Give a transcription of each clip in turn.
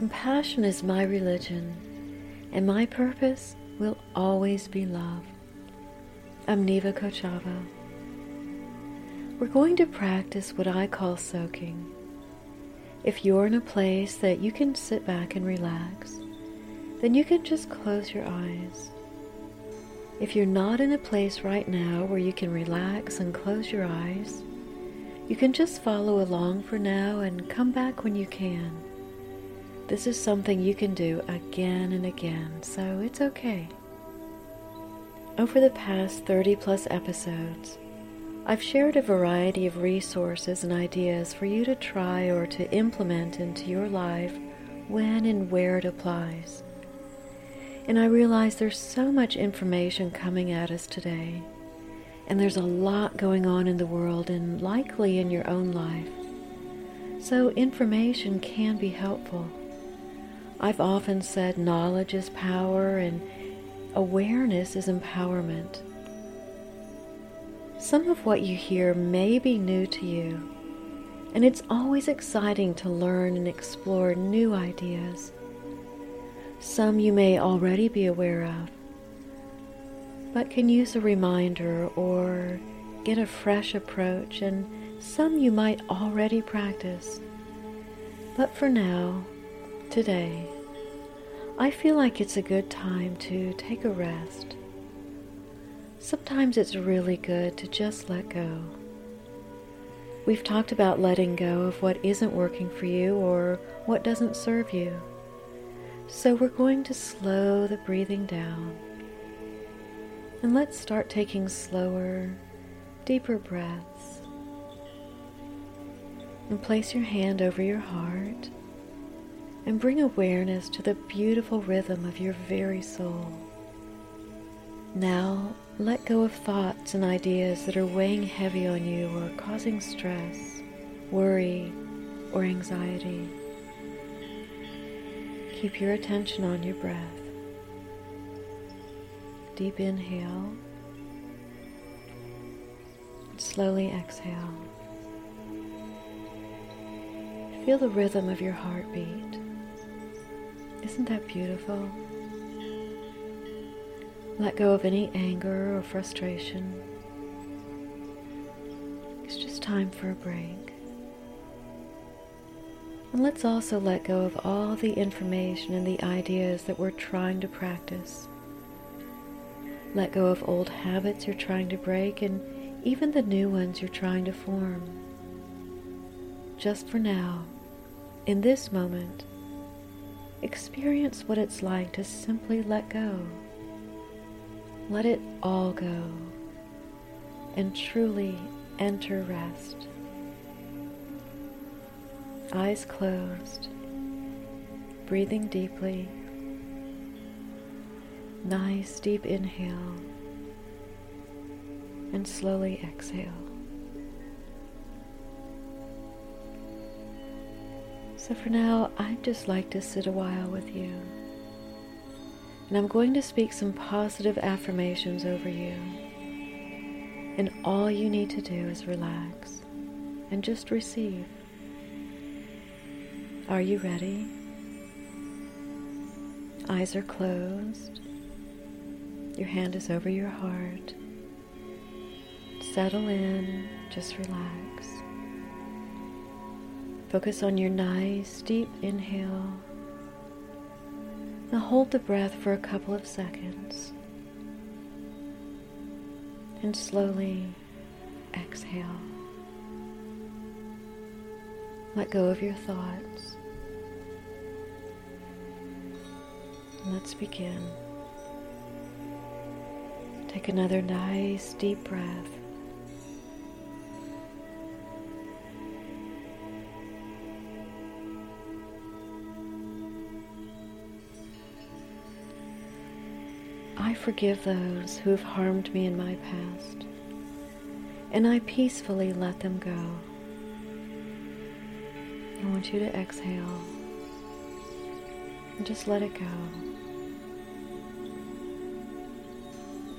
Compassion is my religion, and my purpose will always be love. I'm Neva Kochava. We're going to practice what I call soaking. If you're in a place that you can sit back and relax, then you can just close your eyes. If you're not in a place right now where you can relax and close your eyes, you can just follow along for now and come back when you can. This is something you can do again and again, so it's okay. Over the past 30 plus episodes, I've shared a variety of resources and ideas for you to try or to implement into your life when and where it applies. And I realize there's so much information coming at us today, and there's a lot going on in the world and likely in your own life. So, information can be helpful. I've often said knowledge is power and awareness is empowerment. Some of what you hear may be new to you, and it's always exciting to learn and explore new ideas. Some you may already be aware of, but can use a reminder or get a fresh approach, and some you might already practice. But for now, today, I feel like it's a good time to take a rest. Sometimes it's really good to just let go. We've talked about letting go of what isn't working for you or what doesn't serve you. So we're going to slow the breathing down. And let's start taking slower, deeper breaths. And place your hand over your heart and bring awareness to the beautiful rhythm of your very soul. Now let go of thoughts and ideas that are weighing heavy on you or causing stress, worry, or anxiety. Keep your attention on your breath. Deep inhale. Slowly exhale. Feel the rhythm of your heartbeat. Isn't that beautiful? Let go of any anger or frustration. It's just time for a break. And let's also let go of all the information and the ideas that we're trying to practice. Let go of old habits you're trying to break and even the new ones you're trying to form. Just for now, in this moment, experience what it's like to simply let go. Let it all go and truly enter rest eyes closed, breathing deeply. Nice deep inhale and slowly exhale. So for now, I'd just like to sit a while with you. And I'm going to speak some positive affirmations over you. And all you need to do is relax and just receive. Are you ready? Eyes are closed. Your hand is over your heart. Settle in, just relax. Focus on your nice deep inhale. Now hold the breath for a couple of seconds. And slowly exhale. Let go of your thoughts. Let's begin. Take another nice deep breath. Forgive those who have harmed me in my past, and I peacefully let them go. I want you to exhale and just let it go.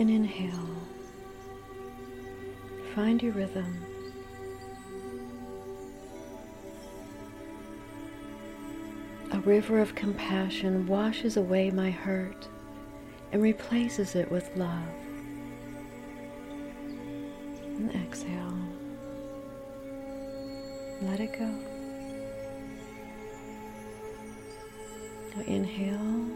and inhale. Find your rhythm. a river of compassion washes away my hurt and replaces it with love. And exhale. Let it go. Now inhale.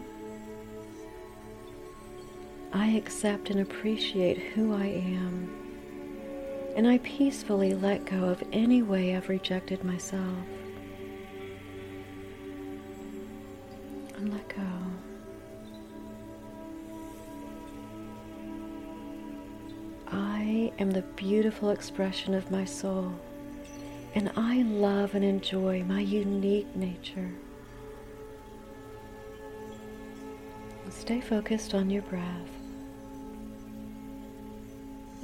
I accept and appreciate who I am. And I peacefully let go of any way I've rejected myself. And let go. I am the beautiful expression of my soul, and I love and enjoy my unique nature. Stay focused on your breath.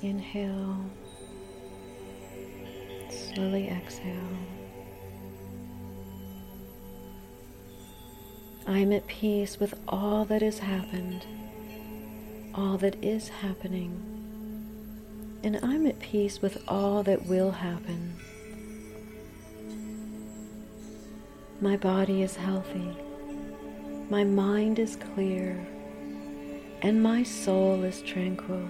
Inhale. Slowly exhale. I am at peace with all that has happened, all that is happening, and I'm at peace with all that will happen. My body is healthy, my mind is clear, and my soul is tranquil.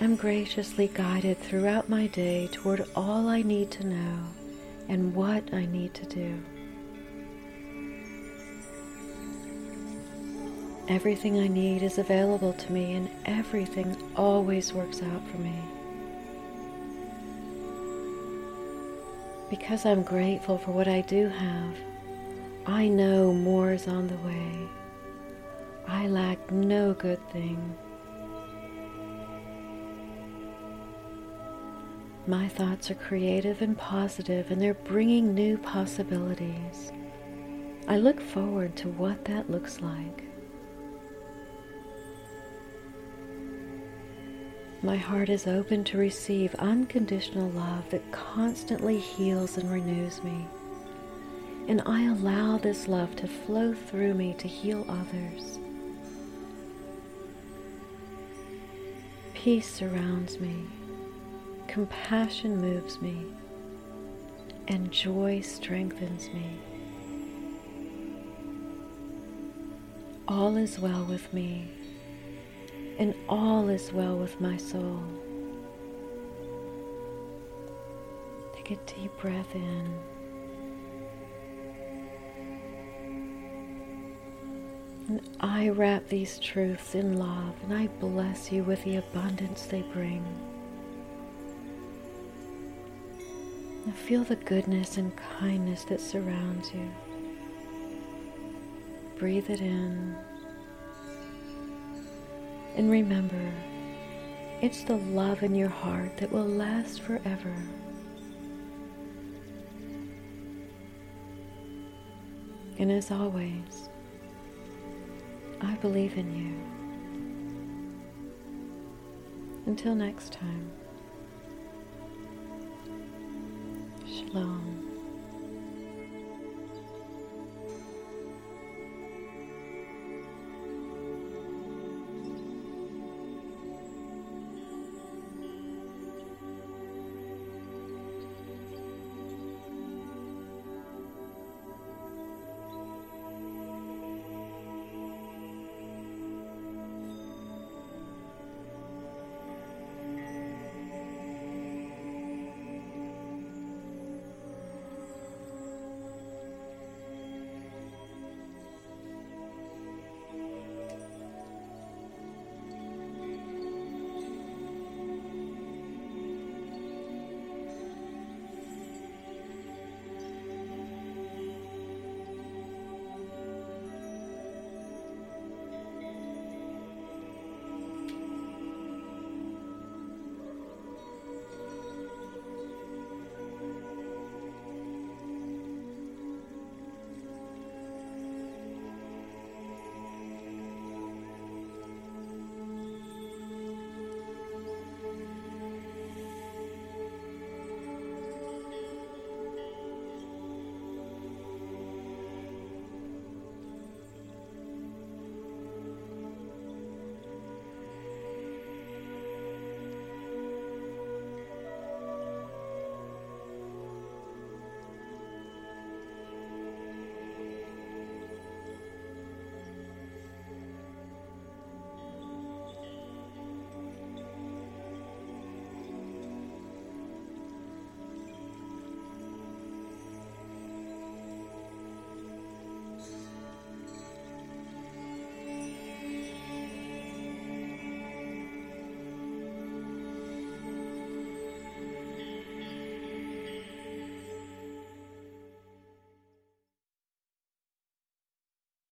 I'm graciously guided throughout my day toward all I need to know and what I need to do. Everything I need is available to me, and everything always works out for me. Because I'm grateful for what I do have, I know more is on the way. I lack no good thing. My thoughts are creative and positive, and they're bringing new possibilities. I look forward to what that looks like. My heart is open to receive unconditional love that constantly heals and renews me. And I allow this love to flow through me to heal others. Peace surrounds me. Compassion moves me, and joy strengthens me. All is well with me, and all is well with my soul. Take a deep breath in. And I wrap these truths in love, and I bless you with the abundance they bring. Now feel the goodness and kindness that surrounds you. Breathe it in. And remember, it's the love in your heart that will last forever. And as always, I believe in you. Until next time. Shalom.